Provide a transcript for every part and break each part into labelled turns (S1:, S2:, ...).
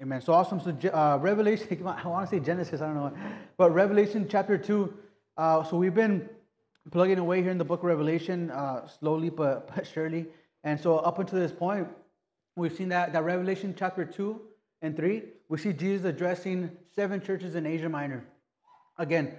S1: Amen. So awesome. So uh, Revelation, I want to say Genesis, I don't know, but Revelation chapter two. Uh, so we've been plugging away here in the book of Revelation, uh, slowly but, but surely. And so up until this point, we've seen that that Revelation chapter two and three, we see Jesus addressing seven churches in Asia Minor. Again,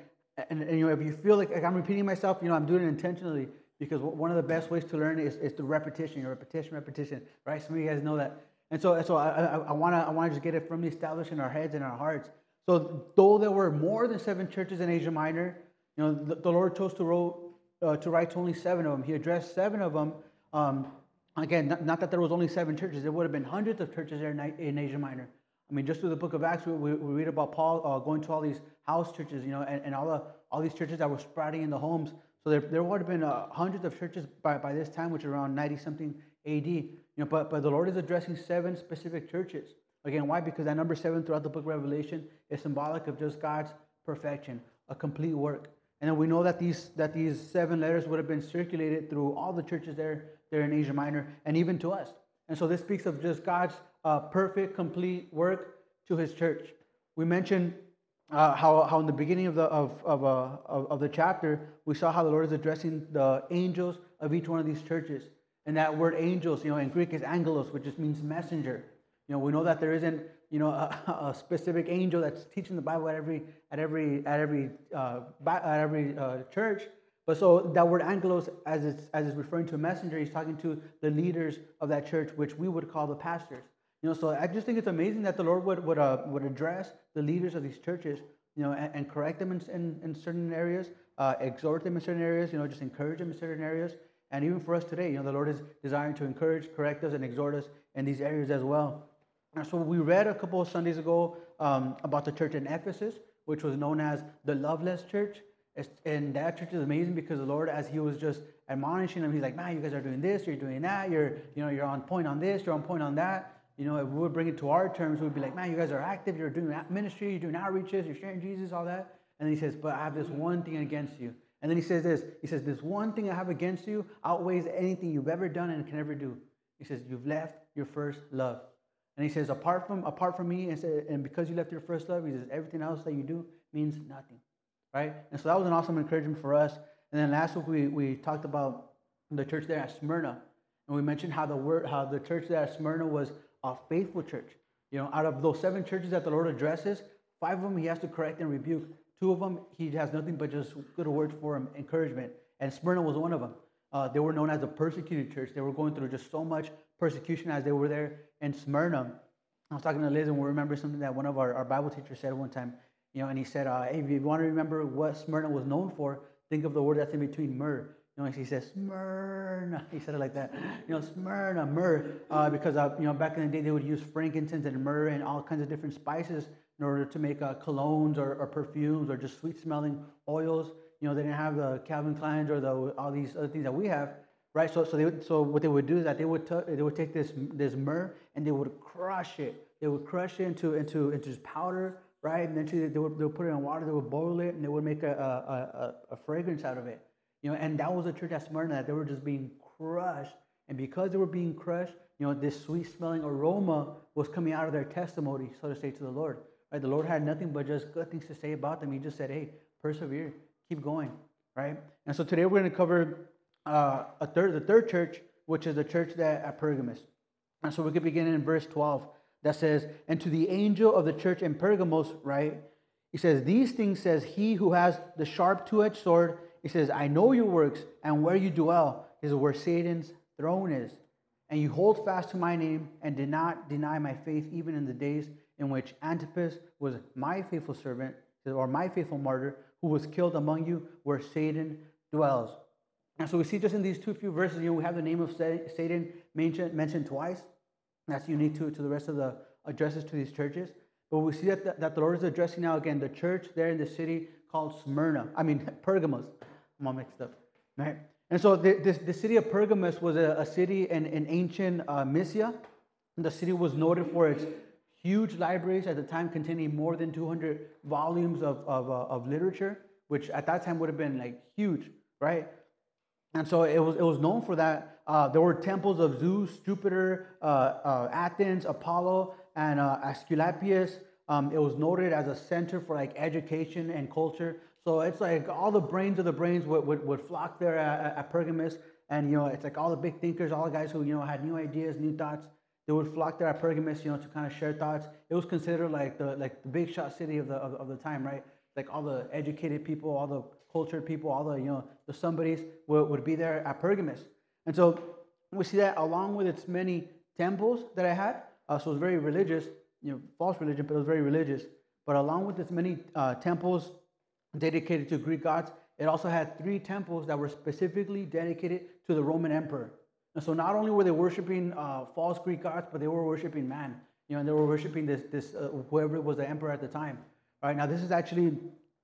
S1: and, and you know, if you feel like, like I'm repeating myself, you know, I'm doing it intentionally because one of the best ways to learn is, is through repetition, repetition, repetition, right? Some of you guys know that. And so, so I, I, want to I wanna just get it firmly established in our heads and our hearts. So though there were more than seven churches in Asia Minor, you know, the, the Lord chose to, wrote, uh, to write to only seven of them. He addressed seven of them. Um, again, not, not, that there was only seven churches. There would have been hundreds of churches there in, in Asia Minor. I mean, just through the book of Acts, we, we, we read about Paul uh, going to all these house churches, you know, and, and all, the, all these churches that were sprouting in the homes. So there, there would have been uh, hundreds of churches by, by this time, which is around 90 something AD. You know, but, but the Lord is addressing seven specific churches. Again, why? Because that number seven throughout the book of Revelation is symbolic of just God's perfection, a complete work. And then we know that these, that these seven letters would have been circulated through all the churches there, there in Asia Minor and even to us. And so this speaks of just God's uh, perfect, complete work to his church. We mentioned uh, how, how in the beginning of the, of, of, uh, of, of, the chapter, we saw how the Lord is addressing the angels of each one of these churches. And that word angels, you know, in Greek is angelos, which just means messenger. You know, we know that there isn't, you know, a, a specific angel that's teaching the Bible at every, at every, at every, uh, at every uh, church. But so that word angelos, as it's, as it's referring to a messenger, he's talking to the leaders of that church, which we would call the pastors. You know, so I just think it's amazing that the Lord would, would, uh, would address the leaders of these churches, you know, and, and correct them in, in, in certain areas, uh, exhort them in certain areas, you know, just encourage them in certain areas. And even for us today, you know, the Lord is desiring to encourage, correct us, and exhort us in these areas as well. And so we read a couple of Sundays ago um, about the church in Ephesus, which was known as the Loveless Church. And that church is amazing because the Lord, as He was just admonishing them, He's like, "Man, you guys are doing this, you're doing that, you're, you know, you're on point on this, you're on point on that." You know, if we would bring it to our terms, we'd be like, man, you guys are active, you're doing ministry, you're doing outreaches, you're sharing Jesus, all that. And he says, but I have this one thing against you. And then he says this, he says, this one thing I have against you outweighs anything you've ever done and can ever do. He says, you've left your first love. And he says, apart from, apart from me, and, said, and because you left your first love, he says, everything else that you do means nothing. Right? And so that was an awesome encouragement for us. And then last week we, we talked about the church there at Smyrna. And we mentioned how the word, how the church there at Smyrna was a faithful church. You know, out of those seven churches that the Lord addresses, five of them he has to correct and rebuke. Two of them he has nothing but just good words for him, encouragement. And Smyrna was one of them. Uh, they were known as a persecuted church. They were going through just so much persecution as they were there in Smyrna. I was talking to Liz, and we remember something that one of our, our Bible teachers said one time. You know, and he said, uh, hey, if you want to remember what Smyrna was known for, think of the word that's in between myrrh. You know, he says, Smyrna. He said it like that. You know, Smyrna, myrrh, uh, because, uh, you know, back in the day, they would use frankincense and myrrh and all kinds of different spices in order to make uh, colognes or, or, perfumes or just sweet smelling oils. You know, they didn't have the Calvin Kleins or the, all these other things that we have, right? So, so, they so what they would do is that they would, t- they would take this, this myrrh and they would crush it. They would crush it into, into, into just powder, right? And then they would, they would put it in water, they would boil it, and they would make a, a, a, a fragrance out of it. You know, and that was a church at Smyrna that they were just being crushed. And because they were being crushed, you know, this sweet smelling aroma was coming out of their testimony, so to say, to the Lord. Right? The Lord had nothing but just good things to say about them. He just said, hey, persevere, keep going. Right? And so today we're going to cover uh, a third, the third church, which is the church that at Pergamos. And so we could begin in verse 12 that says, And to the angel of the church in Pergamos, right? He says, These things says he who has the sharp two edged sword he says, I know your works and where you dwell is where Satan's throne is. And you hold fast to my name and did not deny my faith, even in the days in which Antipas was my faithful servant, or my faithful martyr, who was killed among you where Satan dwells. And so we see just in these two few verses, you know, we have the name of Satan mentioned, mentioned twice. That's unique to, to the rest of the addresses to these churches. But we see that the, that the Lord is addressing now again the church there in the city called Smyrna. I mean, Pergamos. I'm all mixed up, right? And so the, the, the city of Pergamos was a, a city in, in ancient uh, Mysia. The city was noted for its huge libraries at the time containing more than 200 volumes of, of, uh, of literature, which at that time would have been like huge, right? And so it was, it was known for that. Uh, there were temples of Zeus, Jupiter, uh, uh, Athena, Apollo, and uh, Asclepius. Um, it was noted as a center for like education and culture. So it's like all the brains of the brains would, would, would flock there at, at Pergamus. And, you know, it's like all the big thinkers, all the guys who, you know, had new ideas, new thoughts, they would flock there at Pergamus, you know, to kind of share thoughts. It was considered like the, like the big shot city of the, of, of the time, right? Like all the educated people, all the cultured people, all the, you know, the somebodies would, would be there at Pergamus. And so we see that along with its many temples that it had. Uh, so it was very religious, you know, false religion, but it was very religious. But along with its many uh, temples dedicated to Greek gods, it also had three temples that were specifically dedicated to the Roman emperor. And so not only were they worshiping uh, false Greek gods, but they were worshiping man. You know, and they were worshiping this, this uh, whoever was the emperor at the time. All right, now this is actually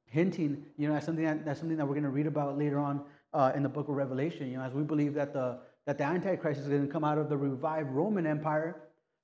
S1: hinting, you know, at something that, that's something that we're going to read about later on uh, in the book of Revelation. You know, as we believe that the that the Antichrist is going to come out of the revived Roman Empire,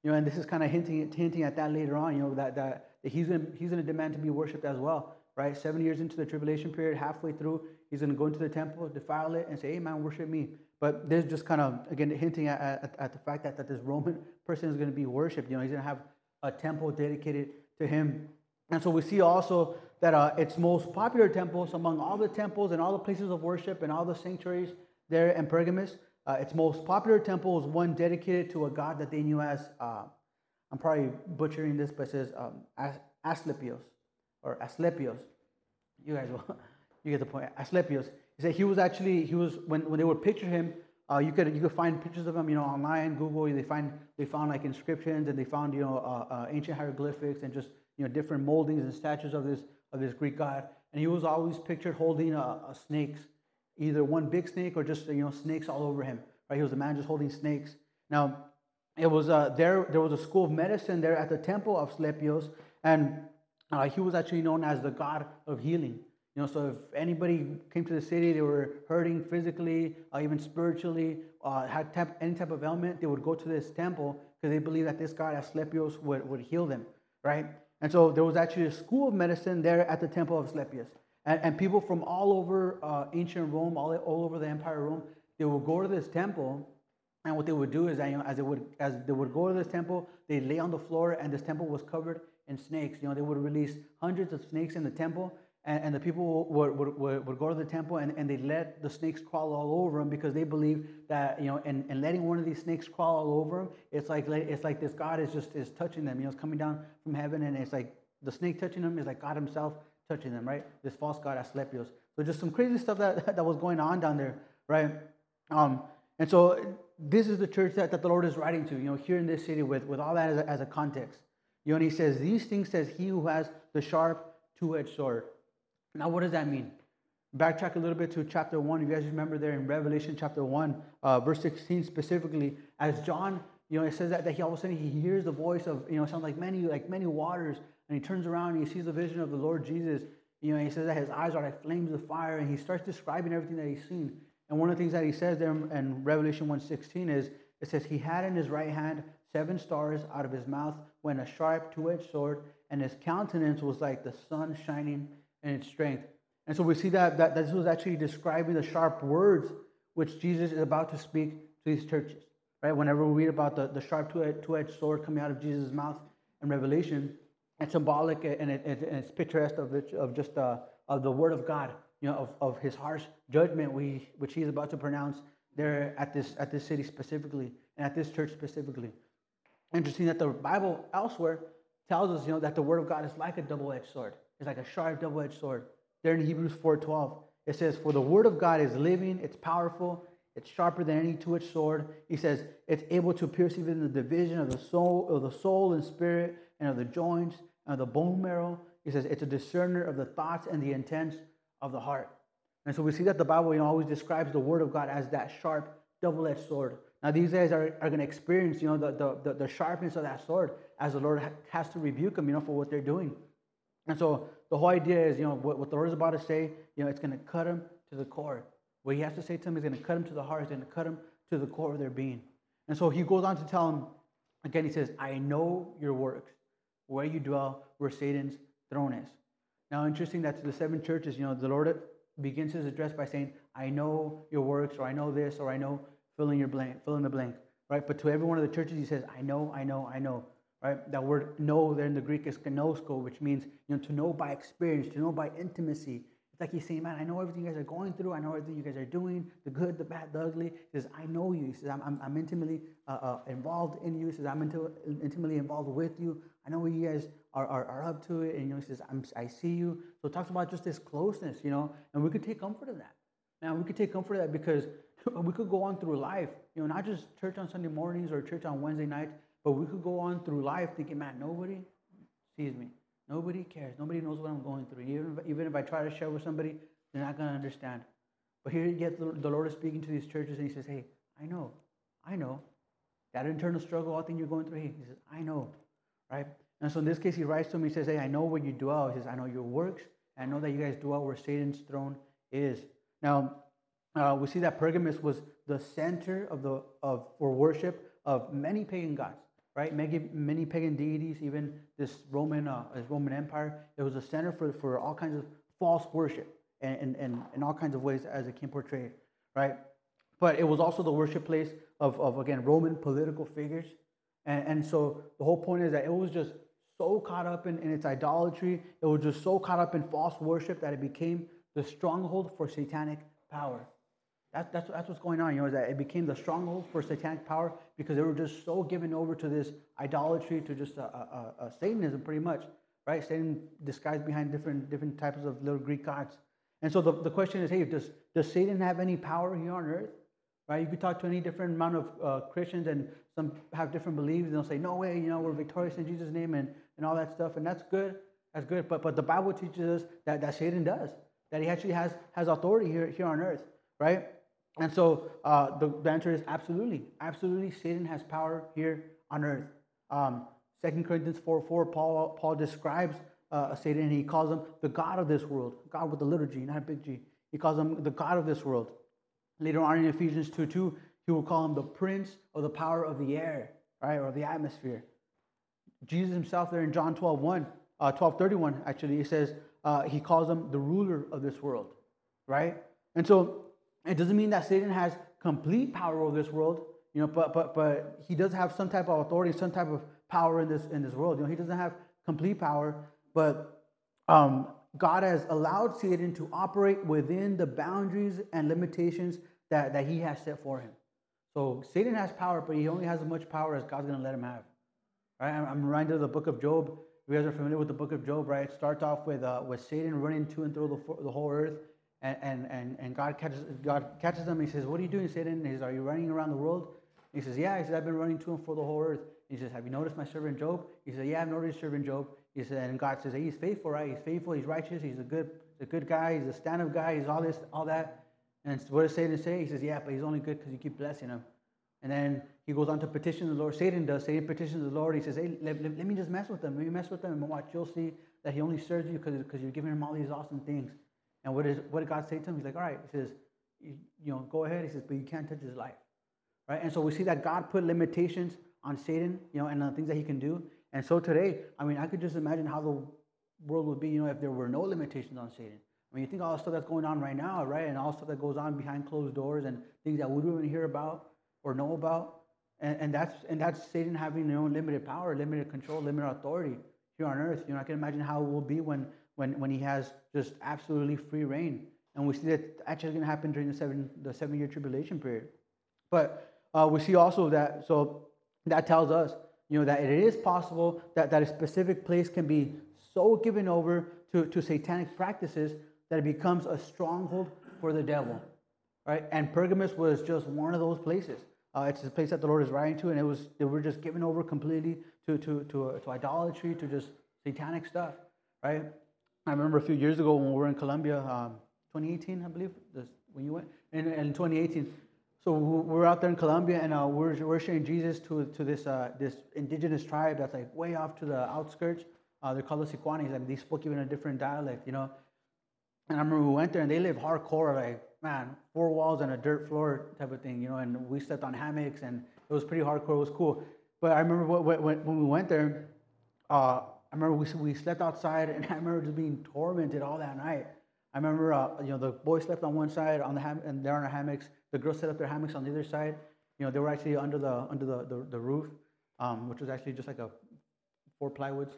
S1: you know, and this is kind of hinting hinting at that later on. You know, that that, that he's going he's going to demand to be worshipped as well. Right, seven years into the tribulation period, halfway through, he's going to go into the temple, defile it, and say, "Hey, man, worship me." But this just kind of again hinting at, at, at the fact that, that this Roman person is going to be worshipped. You know, he's going to have a temple dedicated to him. And so we see also that uh, its most popular temples among all the temples and all the places of worship and all the sanctuaries there in Pergamus, uh, its most popular temple is one dedicated to a god that they knew as, uh, I'm probably butchering this, but it says um, Asclepios or Asclepios. You guys will, you get the point. Asclepios. He said he was actually, he was, when, when they would picture him, uh, you could you could find pictures of him, you know, online, Google. They find they found like inscriptions and they found you know uh, uh, ancient hieroglyphics and just you know different moldings and statues of this of this Greek god. And he was always pictured holding a, snakes, either one big snake or just you know snakes all over him. Right? He was a man just holding snakes. Now, it was uh, there. There was a school of medicine there at the temple of Asclepios, and uh, he was actually known as the god of healing. You know, so if anybody came to the city, they were hurting physically, uh, even spiritually, uh, had any type of ailment, they would go to this temple because they believed that this god Asclepius would, would heal them, right? And so there was actually a school of medicine there at the temple of Asclepius. And, and people from all over uh, ancient Rome, all, all over the Empire Rome, they would go to this temple. And what they would do is, that, you know, as they would as they would go to this temple, they lay on the floor, and this temple was covered in snakes. You know, they would release hundreds of snakes in the temple, and, and the people would, would, would, go to the temple and, and they let the snakes crawl all over them because they believe that, you know, and, and letting one of these snakes crawl all over them, it's like, it's like this God is just is touching them. You know, it's coming down from heaven and it's like the snake touching them is like God himself touching them, right? This false God Asclepios. So just some crazy stuff that, that was going on down there, right? Um, and so this is the church that, that the Lord is writing to, you know, here in this city with, with all that as a, as a context. You know, and he says, these things says he who has the sharp two-edged sword. Now, what does that mean? Backtrack a little bit to chapter 1. If you guys remember there in Revelation chapter 1, uh, verse 16 specifically, as John, you know, it says that, that he all of a sudden he hears the voice of, you know, sounds like many, like many waters, and he turns around and he sees the vision of the Lord Jesus. You know, he says that his eyes are like flames of fire, and he starts describing everything that he's seen. And one of the things that he says there in Revelation 1.16 is, it says, he had in his right hand seven stars out of his mouth went a sharp two-edged sword, and his countenance was like the sun shining and its strength. And so we see that, that this was actually describing the sharp words which Jesus is about to speak to these churches. Right? Whenever we read about the, the sharp two-edged sword coming out of Jesus' mouth in Revelation, it's symbolic and, it, and it's picturesque of, it, of just uh, of the word of God, you know, of, of his harsh judgment we, which he's about to pronounce there at this, at this city specifically and at this church specifically. Interesting that the Bible elsewhere tells us, you know, that the word of God is like a double-edged sword. It's like a sharp double-edged sword. There in Hebrews 4:12, it says, "For the word of God is living, it's powerful, it's sharper than any two-edged sword." He says, "It's able to pierce even the division of the soul, of the soul and spirit, and of the joints and of the bone marrow." He says, "It's a discerner of the thoughts and the intents of the heart." And so we see that the Bible always describes the word of God as that sharp, double-edged sword. Now these guys are, are going to experience, you know, the, the, the sharpness of that sword as the Lord has to rebuke them, you know, for what they're doing. And so the whole idea is, you know, what, what the Lord is about to say, you know, it's going to cut him to the core. What he has to say to him is going to cut him to the heart. It's going to cut him to the core of their being. And so he goes on to tell him, again, he says, I know your works, where you dwell, where Satan's throne is. Now, interesting that to the seven churches, you know, the Lord begins his address by saying, I know your works, or I know this, or I know fill in your blank, fill in the blank, right? But to every one of the churches, he says, I know, I know, I know. Right? That word know there in the Greek is ginosko, which means you know to know by experience, to know by intimacy. It's like he's saying, man, I know everything you guys are going through. I know everything you guys are doing, the good, the bad, the ugly. He says, I know you. He says, I'm, I'm, I'm intimately uh, uh, involved in you. He says, I'm inti- intimately involved with you. I know what you guys are, are, are up to it. And you know, he says, I'm, I see you. So it talks about just this closeness, you know, and we could take comfort in that. Now we could take comfort in that because we could go on through life, you know, not just church on Sunday mornings or church on Wednesday nights, but we could go on through life thinking, man, nobody sees me. Nobody cares. Nobody knows what I'm going through. Even if, even if I try to share with somebody, they're not going to understand. But here, yet the Lord is speaking to these churches, and He says, "Hey, I know, I know that internal struggle, all thing you're going through. He says, I know, right? And so in this case, He writes to me. He says, "Hey, I know where you dwell." He says, "I know your works, I know that you guys dwell where Satan's throne is." Now, uh, we see that Pergamus was the center of the of for worship of many pagan gods, right? Many, many pagan deities, even this Roman uh, this Roman Empire. It was a center for, for all kinds of false worship and, and, and in all kinds of ways as it can portray, right? But it was also the worship place of, of again Roman political figures, and, and so the whole point is that it was just so caught up in, in its idolatry. It was just so caught up in false worship that it became the stronghold for satanic power. That, that's, that's what's going on, you know, that it became the stronghold for satanic power because they were just so given over to this idolatry, to just a, a, a Satanism, pretty much, right? Satan disguised behind different, different types of little Greek gods. And so the, the question is, hey, does, does Satan have any power here on earth? Right? You could talk to any different amount of uh, Christians, and some have different beliefs, and they'll say, no way, you know, we're victorious in Jesus' name, and, and all that stuff, and that's good. That's good. But, but the Bible teaches us that, that Satan does, that he actually has, has authority here, here on earth, right? And so uh, the, answer is absolutely, absolutely. Satan has power here on earth. Um, 2 Corinthians 4 4, Paul, Paul describes uh, Satan and he calls him the God of this world. God with a little g, not big G. He calls him the God of this world. Later on in Ephesians 2 2, he will call him the prince of the power of the air, right, or the atmosphere. Jesus himself there in John 12 1, uh, 12 31, actually, he says, uh, he calls him the ruler of this world, right? And so it doesn't mean that Satan has complete power over this world, you know, but but but he does have some type of authority, some type of power in this in this world. You know, he doesn't have complete power, but um, God has allowed Satan to operate within the boundaries and limitations that, that he has set for him. So Satan has power, but he only has as much power as God's going to let him have. Right? I'm reminded of the book of Job. You guys are familiar with the book of Job, right? It starts off with, uh, with Satan running to and through the, the whole earth and, and, and, and God, catches, God catches him. He says, What are you doing, Satan? He says, Are you running around the world? He says, Yeah. He says, I've been running to and for the whole earth. He says, Have you noticed my servant Job? He says, Yeah, I've noticed servant Job. He said, and God says, hey, He's faithful, right? He's faithful, he's righteous, he's a good, a good guy, he's a stand-up guy, he's all this, all that. And what does Satan say? He says, Yeah, but he's only good because you keep blessing him. And then he goes on to petition the Lord. Satan does. Satan petitions the Lord. He says, Hey, let, let, let me just mess with him. Let me mess with him and watch. You'll see that he only serves you because you're giving him all these awesome things. And what, is, what did God say to him? He's like, all right. He says, you, you know, go ahead. He says, but you can't touch his life. Right? And so we see that God put limitations on Satan, you know, and the things that he can do. And so today, I mean, I could just imagine how the world would be, you know, if there were no limitations on Satan. I mean, you think all the stuff that's going on right now, right? And all the stuff that goes on behind closed doors and things that we don't even hear about or know about. And, and that's and that's Satan having you know limited power, limited control, limited authority here on earth. You know, I can imagine how it will be when when, when he has just absolutely free reign. And we see that actually going to happen during the seven, the seven year tribulation period. But uh, we see also that, so that tells us, you know, that it is possible that, that a specific place can be so given over to, to satanic practices that it becomes a stronghold for the devil. Right? And Pergamus was just one of those places. Uh, it's the place that the Lord is writing to, and it was they were just given over completely to to to, uh, to idolatry, to just satanic stuff, right? I remember a few years ago when we were in Colombia, um, 2018, I believe, when you went, in, in 2018. So we are out there in Colombia, and uh, we're, we're sharing Jesus to, to this, uh, this indigenous tribe that's like way off to the outskirts. Uh, they're called the Sicuanis, and they spoke even a different dialect, you know. And I remember we went there, and they live hardcore, like, man, four walls and a dirt floor type of thing, you know, and we slept on hammocks, and it was pretty hardcore. It was cool. But I remember when, when we went there, uh, I remember we, we slept outside, and I remember just being tormented all that night. I remember, uh, you know, the boys slept on one side on the ham- and they're on their hammocks. The girls set up their hammocks on the other side. You know, they were actually under the under the the, the roof, um, which was actually just like a four plywoods.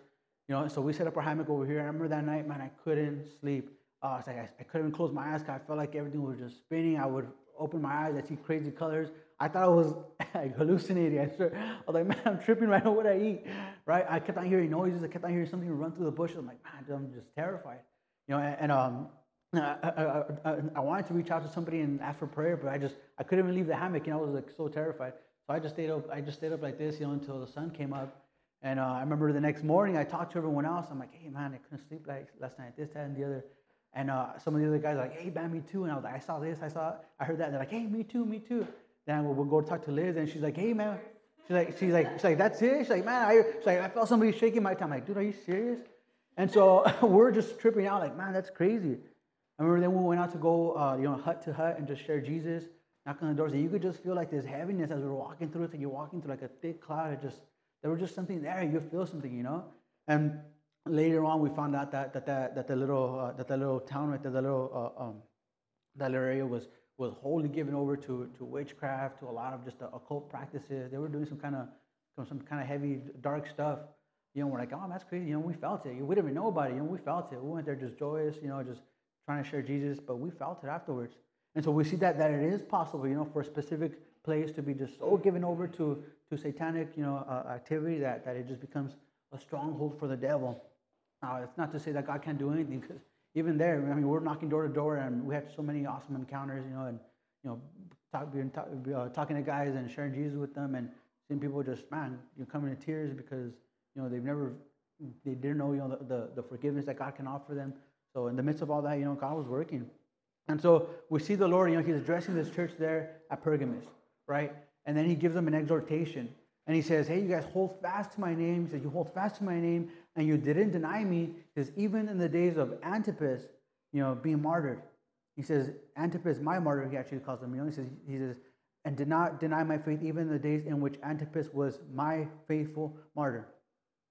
S1: You know, so we set up our hammock over here. I remember that night, man, I couldn't sleep. Uh, it's like I, I couldn't even close my eyes because I felt like everything was just spinning. I would open my eyes, I'd see crazy colors. I thought I was like hallucinating. I, swear. I was like, man, I'm tripping right now. What I eat, right? I kept on hearing noises. I kept on hearing something run through the bushes. I'm like, man, I'm just terrified. You know, and, and um, I, I, I, I, wanted to reach out to somebody and ask for prayer, but I just I couldn't even leave the hammock. and I was like so terrified. So I just stayed up. I just stayed up like this, you know, until the sun came up. And uh, I remember the next morning, I talked to everyone else. I'm like, hey man, I couldn't sleep like last night. This, that, and the other. And uh, some of the other guys are like, hey man, me too. And I was like, I saw this, I saw, I heard that. And they're like, hey, me too, me too. Then we'll, we'll go talk to Liz, and she's like, hey man, she's like, she's like, she's like, that's it. She's like, man, I, she's like, I felt somebody shaking my. I'm like, dude, are you serious? And so we're just tripping out, like, man, that's crazy. I remember then we went out to go, uh, you know, hut to hut and just share Jesus, knock on the doors, and you could just feel like this heaviness as we were walking through it. Like you're walking through like a thick cloud. It just there was just something there. You feel something, you know. And later on, we found out that that that, that the little uh, that the little town right there, the little uh, um, that little area was was wholly given over to to witchcraft, to a lot of just occult practices. They were doing some kind of some kind of heavy, dark stuff. You know, we're like, oh, that's crazy. You know, we felt it. We didn't even know about it. You know, we felt it. We went there just joyous. You know, just trying to share Jesus, but we felt it afterwards. And so we see that that it is possible. You know, for a specific place to be just so given over to to satanic, you know, uh, activity that that it just becomes a stronghold for the devil. Now, it's not to say that God can't do anything, because even there, I mean, we're knocking door to door, and we had so many awesome encounters, you know, and you know, talk, talk, uh, talking to guys and sharing Jesus with them, and seeing people just, man, you come into tears because you know they've never, they didn't know, you know, the, the, the forgiveness that God can offer them. So in the midst of all that, you know, God was working. And so we see the Lord, you know, he's addressing this church there at Pergamus, right? And then he gives them an exhortation. And he says, Hey, you guys hold fast to my name. He says, You hold fast to my name, and you didn't deny me. Because even in the days of Antipas, you know, being martyred, he says, Antipas, my martyr, he actually calls him. You know, he says, he says, and did not deny my faith even in the days in which Antipas was my faithful martyr.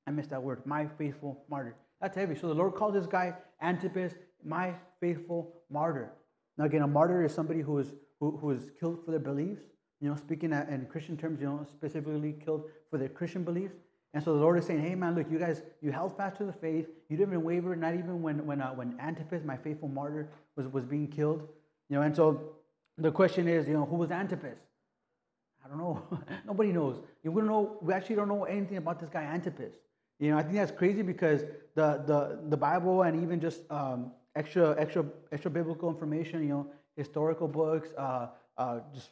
S1: I missed that word, my faithful martyr. That's heavy. So the Lord calls this guy Antipas, my faithful martyr. Now again, a martyr is somebody who is who, who is killed for their beliefs. You know, speaking in Christian terms, you know, specifically killed for their Christian beliefs. And so the Lord is saying, hey man, look, you guys, you held fast to the faith. You didn't waver, not even when when uh, when Antipas, my faithful martyr, was, was being killed. You know, and so the question is, you know, who was Antipas? I don't know. Nobody knows. You don't know. We actually don't know anything about this guy Antipas. You know, I think that's crazy because the the the Bible and even just um, extra extra extra biblical information, you know, historical books, uh, uh, just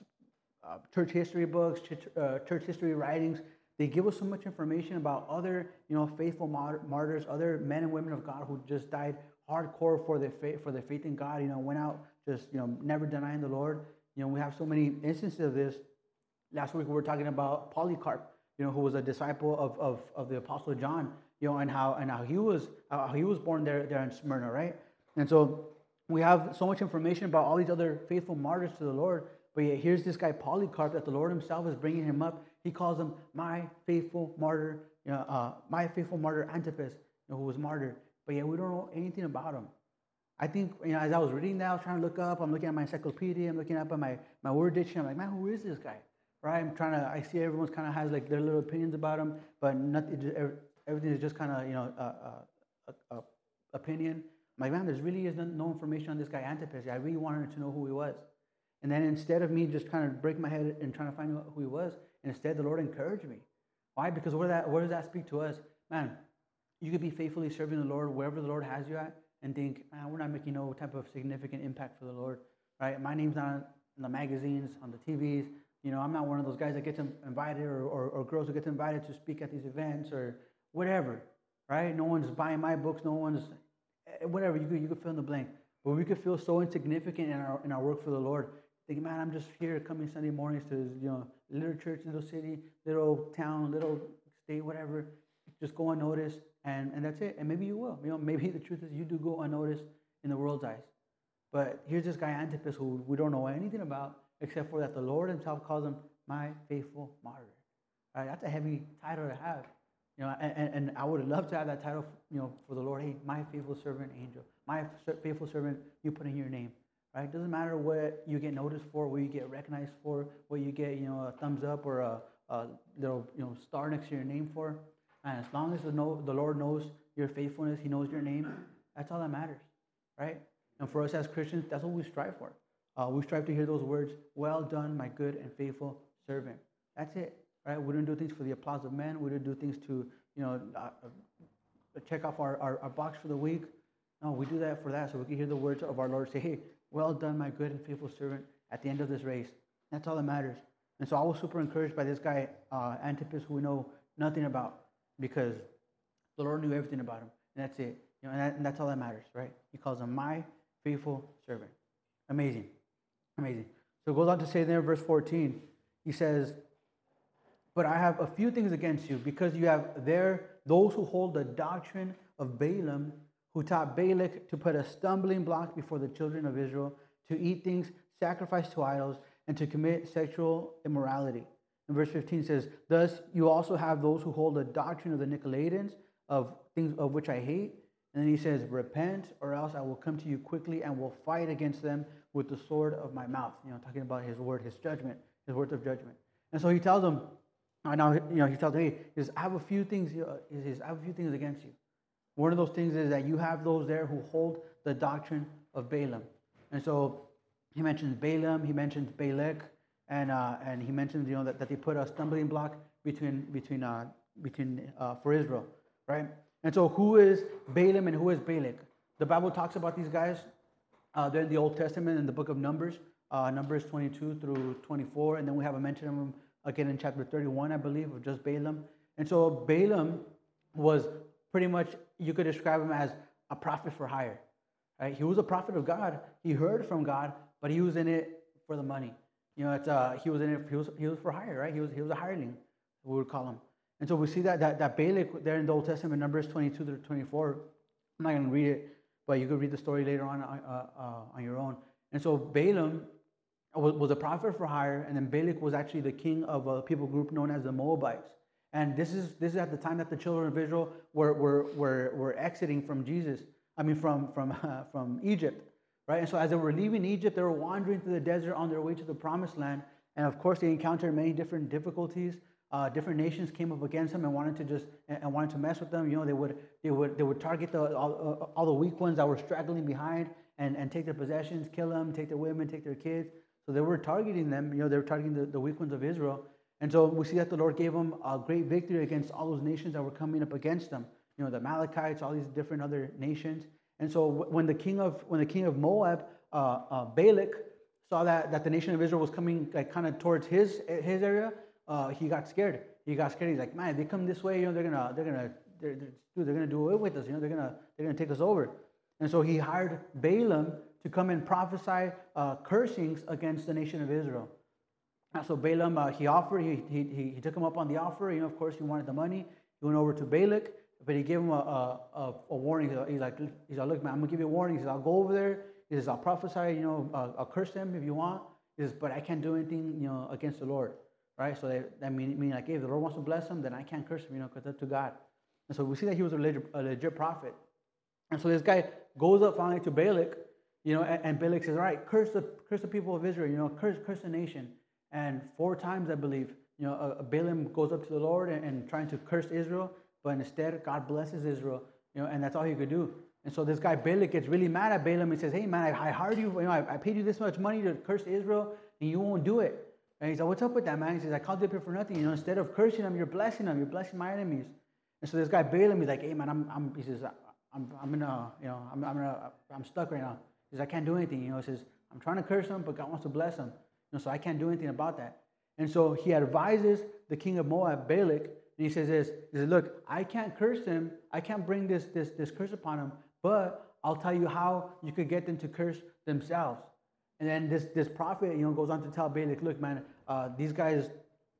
S1: uh, church history books, church, uh, church history writings. They give us so much information about other, you know, faithful martyrs, other men and women of God who just died hardcore for their faith, for their faith in God. You know, went out just, you know, never denying the Lord. You know, we have so many instances of this. Last week we were talking about Polycarp you know, who was a disciple of, of, of the Apostle John, you know, and how and how he was how he was born there there in Smyrna, right? And so we have so much information about all these other faithful martyrs to the Lord, but yet here's this guy Polycarp that the Lord Himself is bringing him up. He calls him my faithful martyr, you know, uh, my faithful martyr Antipas, you know, who was martyred. But yet we don't know anything about him. I think you know, as I was reading that, I was trying to look up. I'm looking at my encyclopedia. I'm looking up at my my word dictionary. I'm like, man, who is this guy? right? I'm trying to. I see everyone's kind of has like their little opinions about him, but nothing. Everything is just kind of you know uh, uh, uh, opinion. My like, man, there's really is no information on this guy Antipas. I really wanted to know who he was, and then instead of me just kind of break my head and trying to find out who he was, instead the Lord encouraged me. Why? Because what, that, what does that speak to us? Man, you could be faithfully serving the Lord wherever the Lord has you at, and think, man, we're not making no type of significant impact for the Lord, right? My name's not in the magazines, on the TVs. You know, I'm not one of those guys that gets invited or, or, or girls who get invited to speak at these events or whatever, right? No one's buying my books. No one's, eh, whatever. You could, you could fill in the blank. But we could feel so insignificant in our, in our work for the Lord. Thinking, man, I'm just here coming Sunday mornings to, you know, little church, little city, little town, little state, whatever. Just go unnoticed and, and that's it. And maybe you will. You know, maybe the truth is you do go unnoticed in the world's eyes. But here's this guy Antipas who we don't know anything about except for that the Lord Himself calls him my faithful martyr. Right? That's a heavy title to have. You know, and, and I would love to have that title, you know, for the Lord. Hey, my faithful servant, angel, my faithful servant. You put in your name, right? It doesn't matter what you get noticed for, what you get recognized for, what you get, you know, a thumbs up or a, a little, you know, star next to your name for. And as long as the, know, the Lord knows your faithfulness, He knows your name, that's all that matters, right? And for us as Christians, that's what we strive for. Uh, we strive to hear those words, well done, my good and faithful servant. That's it, right? We don't do things for the applause of men. We don't do things to, you know, uh, uh, check off our, our, our, box for the week. No, we do that for that so we can hear the words of our Lord say, hey, well done, my good and faithful servant, at the end of this race. That's all that matters. And so I was super encouraged by this guy, uh, Antipas, who we know nothing about because the Lord knew everything about him. And that's it. You know, and, that, and that's all that matters, right? He calls him my faithful servant. Amazing. Amazing. So it goes on to say there, verse 14, he says, But I have a few things against you, because you have there those who hold the doctrine of Balaam, who taught Balak to put a stumbling block before the children of Israel, to eat things sacrificed to idols, and to commit sexual immorality. And verse 15 says, Thus you also have those who hold the doctrine of the Nicolaitans, of things of which I hate. And then he says, Repent, or else I will come to you quickly and will fight against them with the sword of my mouth. You know, talking about his word, his judgment, his word of judgment. And so he tells them, I now, you know, he tells hey, he says, I have a few things, uh, he says, I have a few things against you. One of those things is that you have those there who hold the doctrine of Balaam. And so he mentions Balaam, he mentions Balak, and, uh, and he mentions, you know, that, that they put a stumbling block between, between, uh, between uh, for Israel, right? And so who is Balaam and who is Balak? The Bible talks about these guys. Uh, they're in the Old Testament in the book of Numbers, uh, Numbers 22 through 24. And then we have a mention of them again in chapter 31, I believe, of just Balaam. And so Balaam was pretty much, you could describe him as a prophet for hire. Right? He was a prophet of God. He heard from God, but he was in it for the money. You know, it's, uh, he was in it, he was, he was for hire, right? He was, he was a hireling, we would call him. And so we see that, that, that Balak there in the Old Testament, Numbers 22 to 24. I'm not going to read it, but you could read the story later on uh, uh, on your own. And so Balaam was, was a prophet for hire, and then Balak was actually the king of a people group known as the Moabites. And this is, this is at the time that the children of Israel were, were, were, were exiting from Jesus, I mean, from, from, uh, from Egypt, right? And so as they were leaving Egypt, they were wandering through the desert on their way to the promised land. And of course, they encountered many different difficulties uh, different nations came up against them and wanted to just and wanted to mess with them. You know, they would they would they would target the, all, uh, all the weak ones that were straggling behind and, and take their possessions, kill them, take their women, take their kids. So they were targeting them. You know, they were targeting the, the weak ones of Israel. And so we see that the Lord gave them a great victory against all those nations that were coming up against them. You know, the Amalekites, all these different other nations. And so when the king of when the king of Moab, uh, uh, Balak, saw that that the nation of Israel was coming like kind of towards his his area, uh, he got scared. He got scared. He's like, man, they come this way, you know, they're gonna, they're gonna, they're, they're, dude, they're gonna do away with us. You know, they're gonna, they're gonna take us over. And so he hired Balaam to come and prophesy uh, cursings against the nation of Israel. And so Balaam, uh, he offered, he, he, he took him up on the offer. You know, of course, he wanted the money. He went over to Balak, but he gave him a, a, a warning. He's like, he's like, look, man, I'm gonna give you a warning. He says, I'll go over there. He says, I'll prophesy. You know, uh, I'll curse them if you want. He says, but I can't do anything, you know, against the Lord right? So they, that mean, like, if the Lord wants to bless him, then I can't curse him, you know, because that's to God. And so we see that he was a legit, a legit prophet. And so this guy goes up finally to Balak, you know, and, and Balak says, all right, curse the, curse the people of Israel, you know, curse, curse the nation. And four times, I believe, you know, uh, Balaam goes up to the Lord and, and trying to curse Israel, but instead God blesses Israel, you know, and that's all he could do. And so this guy Balak gets really mad at Balaam and says, hey, man, I, I hired you, you know, I, I paid you this much money to curse Israel, and you won't do it. And he said, What's up with that, man? He says, I called you up here for nothing. You know, instead of cursing them, you're blessing them. You're blessing my enemies. And so this guy Balaam, he's like, Hey, man, I'm, I'm he says, I'm, I'm in a, you know, I'm, I'm, in a, I'm stuck right now. He says, I can't do anything. You know, he says, I'm trying to curse them, but God wants to bless them. Know, so I can't do anything about that. And so he advises the king of Moab, Balak, and he says this, he says, Look, I can't curse them. I can't bring this, this, this curse upon them, but I'll tell you how you could get them to curse themselves. And then this, this prophet, you know, goes on to tell Balak, look, man, uh, these guys,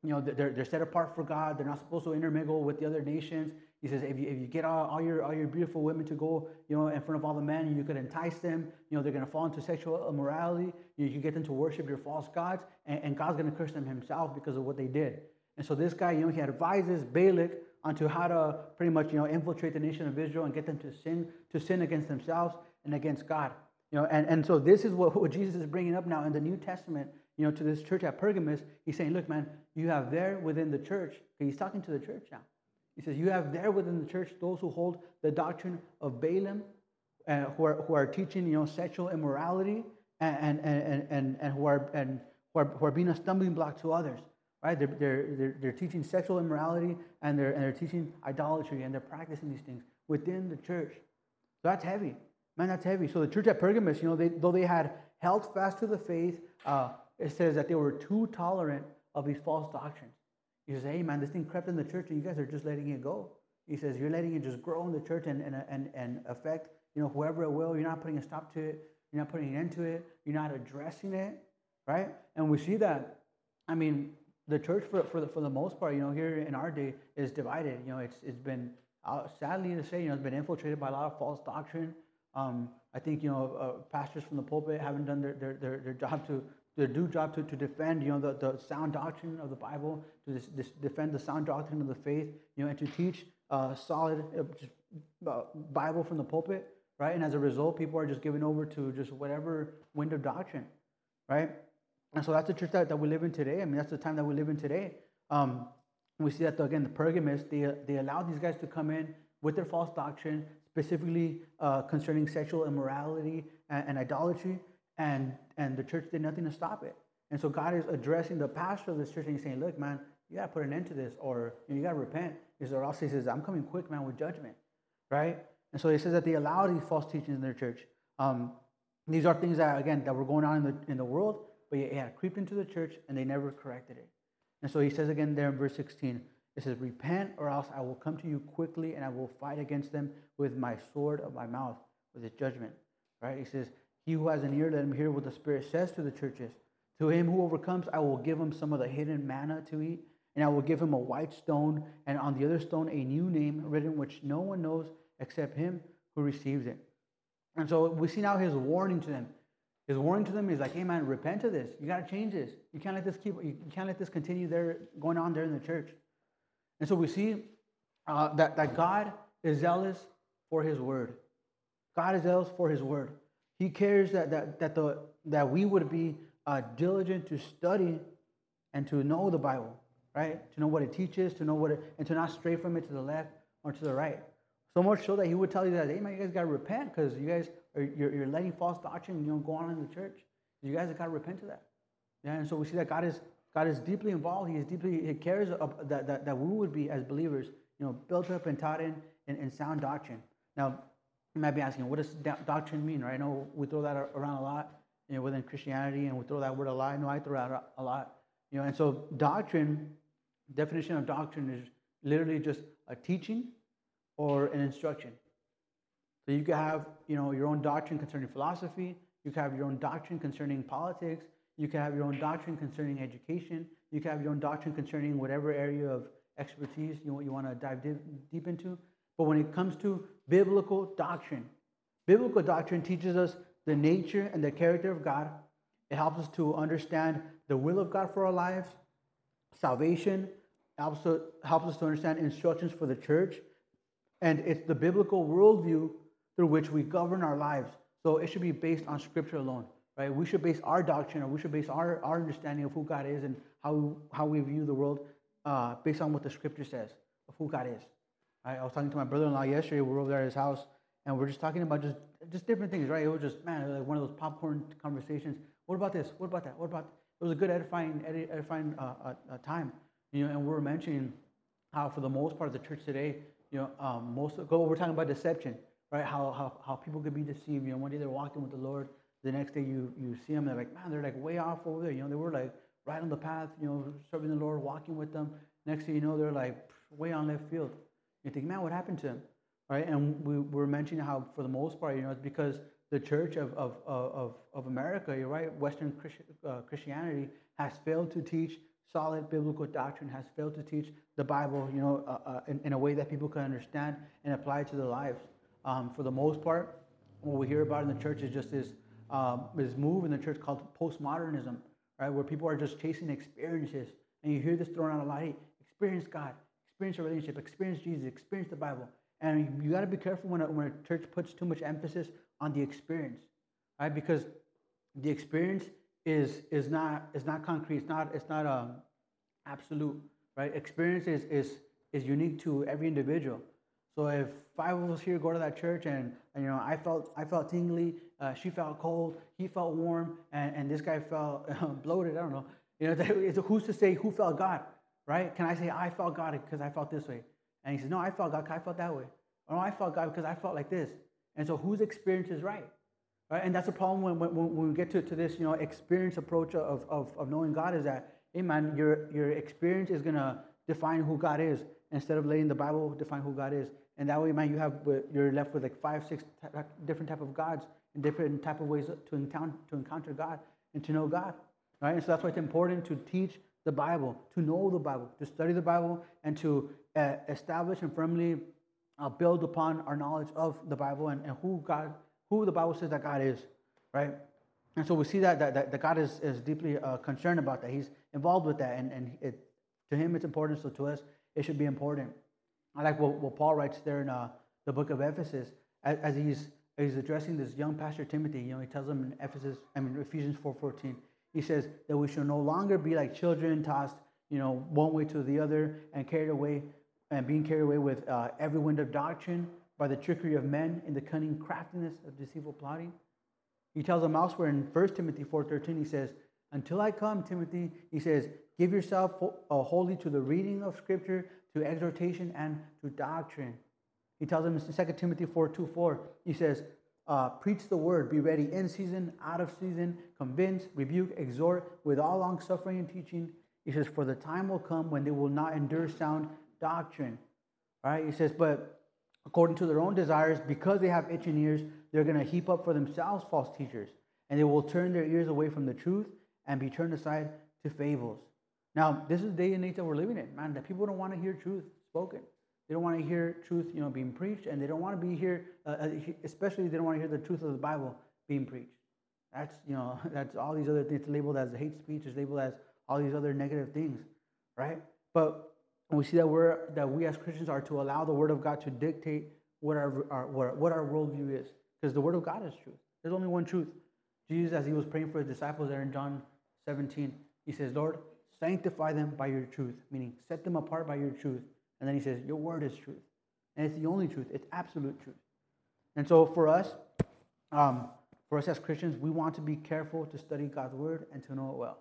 S1: you know, they're, they're set apart for God. They're not supposed to intermingle with the other nations. He says, if you, if you get all, all, your, all your beautiful women to go, you know, in front of all the men, you could entice them. You know, they're going to fall into sexual immorality. You, you get them to worship your false gods, and, and God's going to curse them himself because of what they did. And so this guy, you know, he advises Balak onto how to pretty much, you know, infiltrate the nation of Israel and get them to sin, to sin against themselves and against God. You know, and, and so this is what, what Jesus is bringing up now in the New Testament, you know, to this church at Pergamus. He's saying, look, man, you have there within the church, he's talking to the church now. He says, You have there within the church those who hold the doctrine of Balaam, uh, who, are, who are teaching you know, sexual immorality and, and, and, and, and, who, are, and who, are, who are being a stumbling block to others. Right? They're, they're, they're, they're teaching sexual immorality and they're, and they're teaching idolatry and they're practicing these things within the church. So that's heavy. Man, that's heavy. So the church at Pergamos, you know, they, though they had held fast to the faith, uh, it says that they were too tolerant of these false doctrines. He says, hey, man, this thing crept in the church and you guys are just letting it go. He says, you're letting it just grow in the church and, and, and, and affect, you know, whoever it will. You're not putting a stop to it. You're not putting an end to it. You're not addressing it, right? And we see that, I mean, the church, for, for, the, for the most part, you know, here in our day is divided. You know, it's, it's been, uh, sadly to say, you know, it's been infiltrated by a lot of false doctrine. Um, I think you know uh, pastors from the pulpit haven't done their, their, their, their job to their due job to, to defend you know the, the sound doctrine of the Bible, to this, this defend the sound doctrine of the faith, you know, and to teach uh, solid uh, uh, Bible from the pulpit, right? And as a result, people are just given over to just whatever wind of doctrine, right? And so that's the church that, that we live in today. I mean, that's the time that we live in today. Um, we see that the, again the Pergamists they they allowed these guys to come in with their false doctrine, specifically uh, concerning sexual immorality and, and, idolatry, and, and the church did nothing to stop it. And so God is addressing the pastor of this church and he's saying, look, man, you got to put an end to this or you, got to repent. Is or else he says, I'm coming quick, man, with judgment, right? And so he says that they allow these false teachings in their church. Um, these are things that, again, that were going on in the, in the world, but it had creeped into the church and they never corrected it. And so he says again there in verse 16, it says, Repent, or else I will come to you quickly and I will fight against them with my sword of my mouth, with his judgment. Right? He says, He who has an ear, let him hear what the Spirit says to the churches. To him who overcomes, I will give him some of the hidden manna to eat, and I will give him a white stone, and on the other stone a new name written which no one knows except him who receives it. And so we see now his warning to them. His warning to them is like, hey man, repent of this. You got to change this. You can't let this keep. You can't let this continue there going on there in the church. And so we see uh, that, that God is zealous for his word. God is zealous for his word. He cares that, that, that, the, that we would be uh, diligent to study and to know the Bible, right? To know what it teaches, to know what it, and to not stray from it to the left or to the right. So much so that he would tell you that, hey man, you guys got to repent because you guys are you're, you're letting false doctrine you know, go on in the church. You guys have got to repent of that. Yeah, and so we see that God is God is deeply involved. He is deeply, he cares that, that, that we would be, as believers, you know, built up and taught in, in, in sound doctrine. Now, you might be asking, what does doctrine mean, right? I know we throw that around a lot, you know, within Christianity, and we throw that word a lot. I know I throw that a lot, you know, and so doctrine, definition of doctrine is literally just a teaching or an instruction. So you can have, you know, your own doctrine concerning philosophy. You can have your own doctrine concerning politics. You can have your own doctrine concerning education. You can have your own doctrine concerning whatever area of expertise you, you want to dive deep into. But when it comes to biblical doctrine, biblical doctrine teaches us the nature and the character of God. It helps us to understand the will of God for our lives, salvation, helps, to, helps us to understand instructions for the church, and it's the biblical worldview through which we govern our lives. So it should be based on Scripture alone right? We should base our doctrine or we should base our, our understanding of who God is and how, how we view the world uh, based on what the scripture says of who God is. Right? I was talking to my brother-in-law yesterday. We were over there at his house and we are just talking about just, just different things, right? It was just, man, like one of those popcorn conversations. What about this? What about that? What about, it was a good edifying, edifying uh, uh, uh, time. You know, and we were mentioning how for the most part of the church today, you know, um, most, of, we're talking about deception, right? How, how, how people could be deceived. You know, one day they're walking with the Lord the next day you, you see them, they're like, man, they're like way off over there. You know, they were like right on the path, you know, serving the Lord, walking with them. Next thing you know, they're like way on left field. You think, man, what happened to him? Right? And we were mentioning how, for the most part, you know, it's because the church of, of, of, of America, you're right, Western uh, Christianity has failed to teach solid biblical doctrine, has failed to teach the Bible, you know, uh, uh, in, in, a way that people can understand and apply to their lives. Um, for the most part, what we hear about in the church is just this um, this move in the church called postmodernism, right? Where people are just chasing experiences. And you hear this thrown out a lot. Hey, experience God, experience a relationship, experience Jesus, experience the Bible. And you got to be careful when a, when a church puts too much emphasis on the experience, right? Because the experience is is not is not concrete. It's not it's not um, absolute, right? Experience is is is unique to every individual. So if five of us here go to that church and, and you know I felt I felt tingly, uh, she felt cold, he felt warm, and, and this guy felt bloated. I don't know. You know, who's to say who felt God, right? Can I say I felt God because I felt this way? And he says, No, I felt God because I felt that way. Or no, I felt God because I felt like this. And so whose experience is right? Right? And that's a problem when, when, when we get to, to this, you know, experience approach of, of, of knowing God is that, hey man, your, your experience is gonna define who God is instead of letting the Bible define who God is. And that way, man, you have you're left with like five, six different type of gods and different type of ways to encounter to encounter God and to know God, right? And so that's why it's important to teach the Bible, to know the Bible, to study the Bible, and to uh, establish and firmly uh, build upon our knowledge of the Bible and, and who God, who the Bible says that God is, right? And so we see that that, that, God is, is deeply uh, concerned about that. He's involved with that, and, and it, to him it's important. So to us, it should be important. I like what, what Paul writes there in uh, the book of Ephesus as, as he's he's addressing this young pastor Timothy. You know, he tells him in Ephesus, I mean Ephesians four fourteen. He says that we should no longer be like children tossed, you know, one way to the other and carried away and being carried away with uh, every wind of doctrine by the trickery of men in the cunning craftiness of deceitful plotting. He tells them elsewhere in 1 Timothy 4.13, he says, Until I come, Timothy, he says, give yourself uh, wholly to the reading of Scripture, to exhortation, and to doctrine. He tells them in 2 Timothy 4, 2, 4, he says, uh, preach the word, be ready in season, out of season, convince, rebuke, exhort with all long suffering and teaching. He says, For the time will come when they will not endure sound doctrine. Right? He says, but according to their own desires, because they have itching ears, they're going to heap up for themselves false teachers, and they will turn their ears away from the truth and be turned aside to fables. Now, this is the day and age that we're living in, man. That people don't want to hear truth spoken. They don't want to hear truth, you know, being preached, and they don't want to be here, uh, uh especially they don't want to hear the truth of the Bible being preached. That's, you know, that's all these other things labeled as hate speech, is labeled as all these other negative things, right? But we see that we're that we as Christians are to allow the Word of God to dictate what our, our what, what our worldview is, because the Word of God is truth. There's only one truth. Jesus, as he was praying for his disciples there in John 17, he says, "Lord, sanctify them by your truth," meaning set them apart by your truth. And then he says, "Your Word is truth, and it's the only truth. It's absolute truth." And so for us, um, for us as Christians, we want to be careful to study God's Word and to know it well.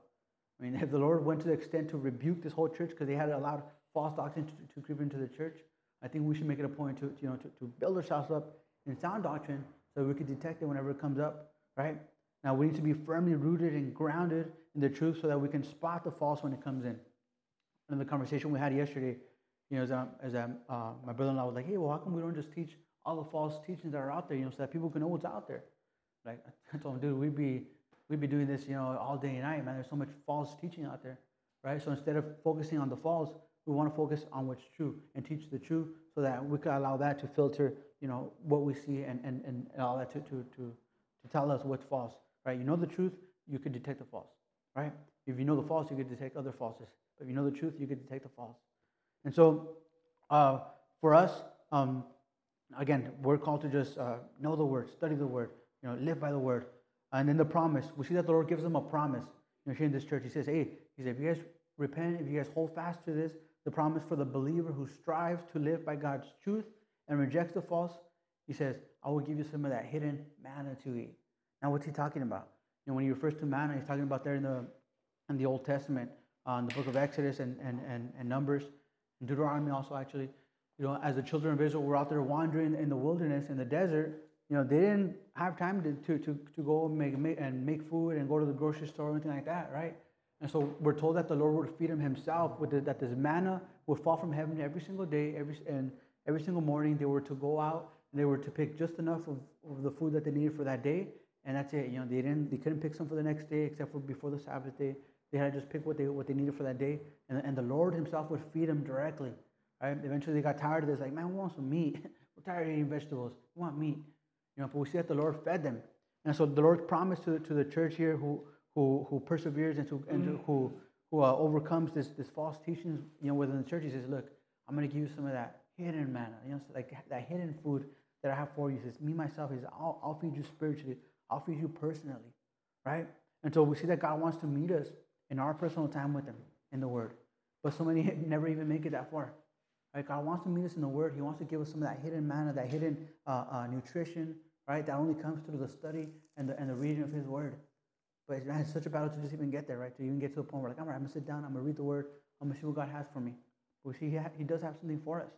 S1: I mean, if the Lord went to the extent to rebuke this whole church because they had allowed false doctrine to, to creep into the church, I think we should make it a point to, you know, to, to build ourselves up in sound doctrine so we can detect it whenever it comes up, right? Now we need to be firmly rooted and grounded in the truth so that we can spot the false when it comes in. And in the conversation we had yesterday, you know, as, um, as um, uh, my brother-in-law was like, hey, well, how come we don't just teach all the false teachings that are out there, you know, so that people can know what's out there? Like, I told him, dude, we'd be, we'd be doing this, you know, all day and night, man. There's so much false teaching out there, right? So instead of focusing on the false, we want to focus on what's true and teach the true, so that we can allow that to filter, you know, what we see and, and, and all that to, to, to, to tell us what's false, right? You know the truth, you can detect the false, right? If you know the false, you can detect other falses. But if you know the truth, you can detect the false. And so uh, for us, um, again, we're called to just uh, know the word, study the word, you know, live by the word. And then the promise, we see that the Lord gives them a promise. You know, here in this church, He says, hey, He said, if you guys repent, if you guys hold fast to this, the promise for the believer who strives to live by God's truth and rejects the false, he says, I will give you some of that hidden manna to eat. Now, what's he talking about? You know, when he refers to manna, he's talking about there in the in the Old Testament, uh, in the book of Exodus and, and, and, and Numbers, Deuteronomy also actually. You know, as the children of Israel were out there wandering in the wilderness, in the desert, you know, they didn't have time to, to, to, to go and make, make, and make food and go to the grocery store or anything like that, right? And so we're told that the Lord would feed them himself, with the, that this manna would fall from heaven every single day, every, and every single morning they were to go out and they were to pick just enough of, of the food that they needed for that day, and that's it. You know, they didn't, they couldn't pick some for the next day except for before the Sabbath day. They had to just pick what they, what they needed for that day, and, and the Lord himself would feed them directly. Right? Eventually they got tired of this, like, man, we want some meat. We're tired of eating vegetables. We want meat. You know, but we see that the Lord fed them. And so the Lord promised to, to the church here who, who, who perseveres and, to, and to, mm. who, who uh, overcomes this, this false teachings, you know, within the church, he says, look, I'm going to give you some of that hidden manna, you know, like that hidden food that I have for you. He says, me, myself, is I'll, I'll feed you spiritually. I'll feed you personally, right? And so we see that God wants to meet us in our personal time with him in the Word. But so many never even make it that far, Right? God wants to meet us in the Word. He wants to give us some of that hidden manna, that hidden uh, uh, nutrition, right? That only comes through the study and the, and the reading of His Word. But it's, it's such a battle to just even get there, right? To even get to a point where, like, all right, I'm going to sit down, I'm going to read the Word, I'm going to see what God has for me. But see He, ha- he does have something for us.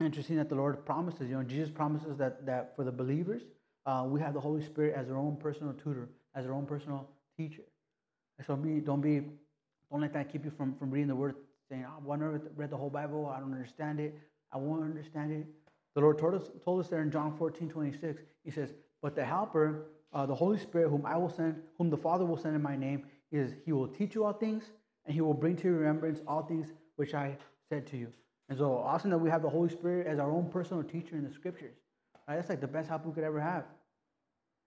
S1: Interesting that the Lord promises, you know, Jesus promises that, that for the believers, uh, we have the Holy Spirit as our own personal tutor, as our own personal teacher. So be, don't be, don't let that keep you from, from reading the Word, saying, oh, well, I never read the whole Bible, I don't understand it, I won't understand it. The Lord told us, told us there in John 14, 26, He says, But the Helper, uh, the Holy Spirit, whom I will send, whom the Father will send in my name, is He will teach you all things, and He will bring to your remembrance all things which I said to you. And so awesome that we have the Holy Spirit as our own personal teacher in the Scriptures. Right? That's like the best help we could ever have.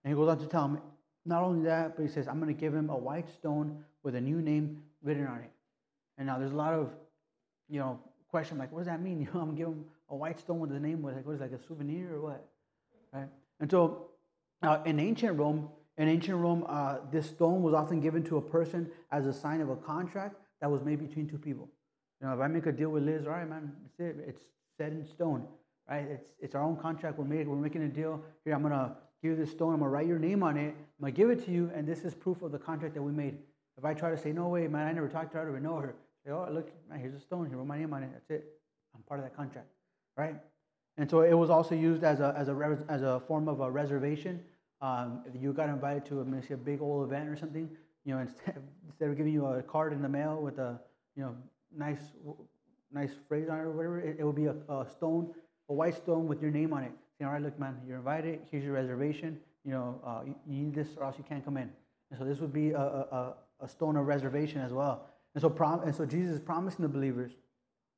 S1: And He goes on to tell him, not only that, but He says, I'm going to give him a white stone with a new name written on it. And now there's a lot of, you know, question like, what does that mean? You know, I'm him a white stone with the name with like, what is like a souvenir or what? Right? And so, uh, in ancient Rome, in ancient Rome, uh, this stone was often given to a person as a sign of a contract that was made between two people. You know, if I make a deal with Liz, all right, man, it's it. It's set in stone, right? It's it's our own contract. We're making we're making a deal. Here, I'm gonna give you this stone. I'm gonna write your name on it. I'm gonna give it to you, and this is proof of the contract that we made. If I try to say, no way, man, I never talked to her, I don't know her. Say, oh, look, man, here's a stone. Here, wrote my name on it. That's it. I'm part of that contract, right? And so it was also used as a as a as a form of a reservation. Um, if you got invited to a, a big old event or something, you know, instead instead of giving you a card in the mail with a you know nice nice phrase on it or whatever, it, it would be a, a stone, a white stone with your name on it. Saying, all right, look, man, you're invited. Here's your reservation. You know, uh, you, need this or else you can't come in. And so this would be a, a, a stone of reservation as well. And so, prom- and so Jesus is promising the believers,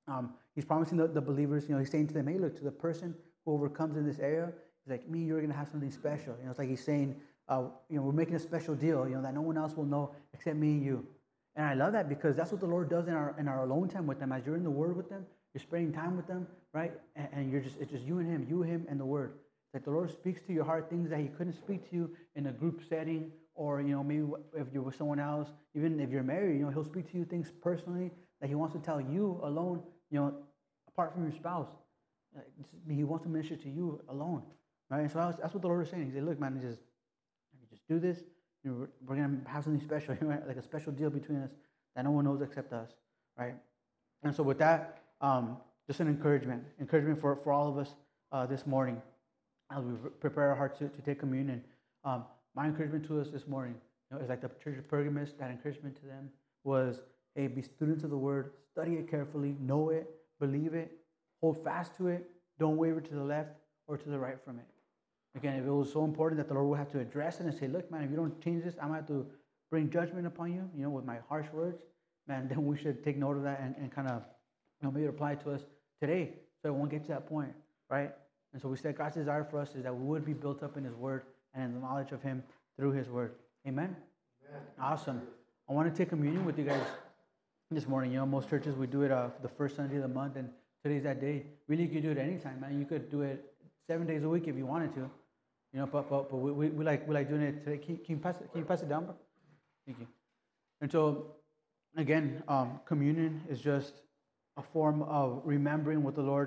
S1: um, he's promising the, the believers, you know, he's saying to them, hey, look, to the person who overcomes in this area, he's like, me, you're going to have something special. You know, it's like he's saying, uh, you know, we're making a special deal, you know, that no one else will know except me and you. And I love that because that's what the Lord does in our, in our alone time with them. As you're in the Word with them, you're spending time with them, right? And, and you're just, it's just you and Him, you, Him, and the Word. That the Lord speaks to your heart things that He couldn't speak to you in a group setting or, you know, maybe if you're with someone else, even if you're married, you know, He'll speak to you things personally that He wants to tell you alone, you know, apart from your spouse. He wants to minister to you alone, right? And so that's, what the Lord is saying. He said, look, man, just, just do this. We're, to have something special, like a special deal between us that no one knows except us, right? And so with that, um, just an encouragement, encouragement for, for all of us uh, this morning as we prepare our hearts to, to take communion. Um, my encouragement to us this morning, you know, is like the church of Pergamus, that encouragement to them was, hey, be students of the word, study it carefully, know it, believe it, hold fast to it, don't waver to the left or to the right from it. Again, if it was so important that the Lord would have to address it and say, look, man, if you don't change this, I'm going to have to bring judgment upon you, you know, with my harsh words, man, then we should take note of that and, and kind of, you know, maybe apply to us today so it won't get to that point, right? And so we said God's desire for us is that we would be built up in His Word and in the knowledge of Him through His Word. Amen? Amen. Awesome. I want to take communion with you guys this morning. You know, most churches, we do it uh, the first Sunday of the month, and today's that day. Really, you could do it anytime, man. You could do it seven days a week if you wanted to. You know, but, but, but we, we, we like, we like doing it today. Can, can, you pass it, can you pass it down, bro? Thank you. And so, again, um, communion is just a form of remembering what the Lord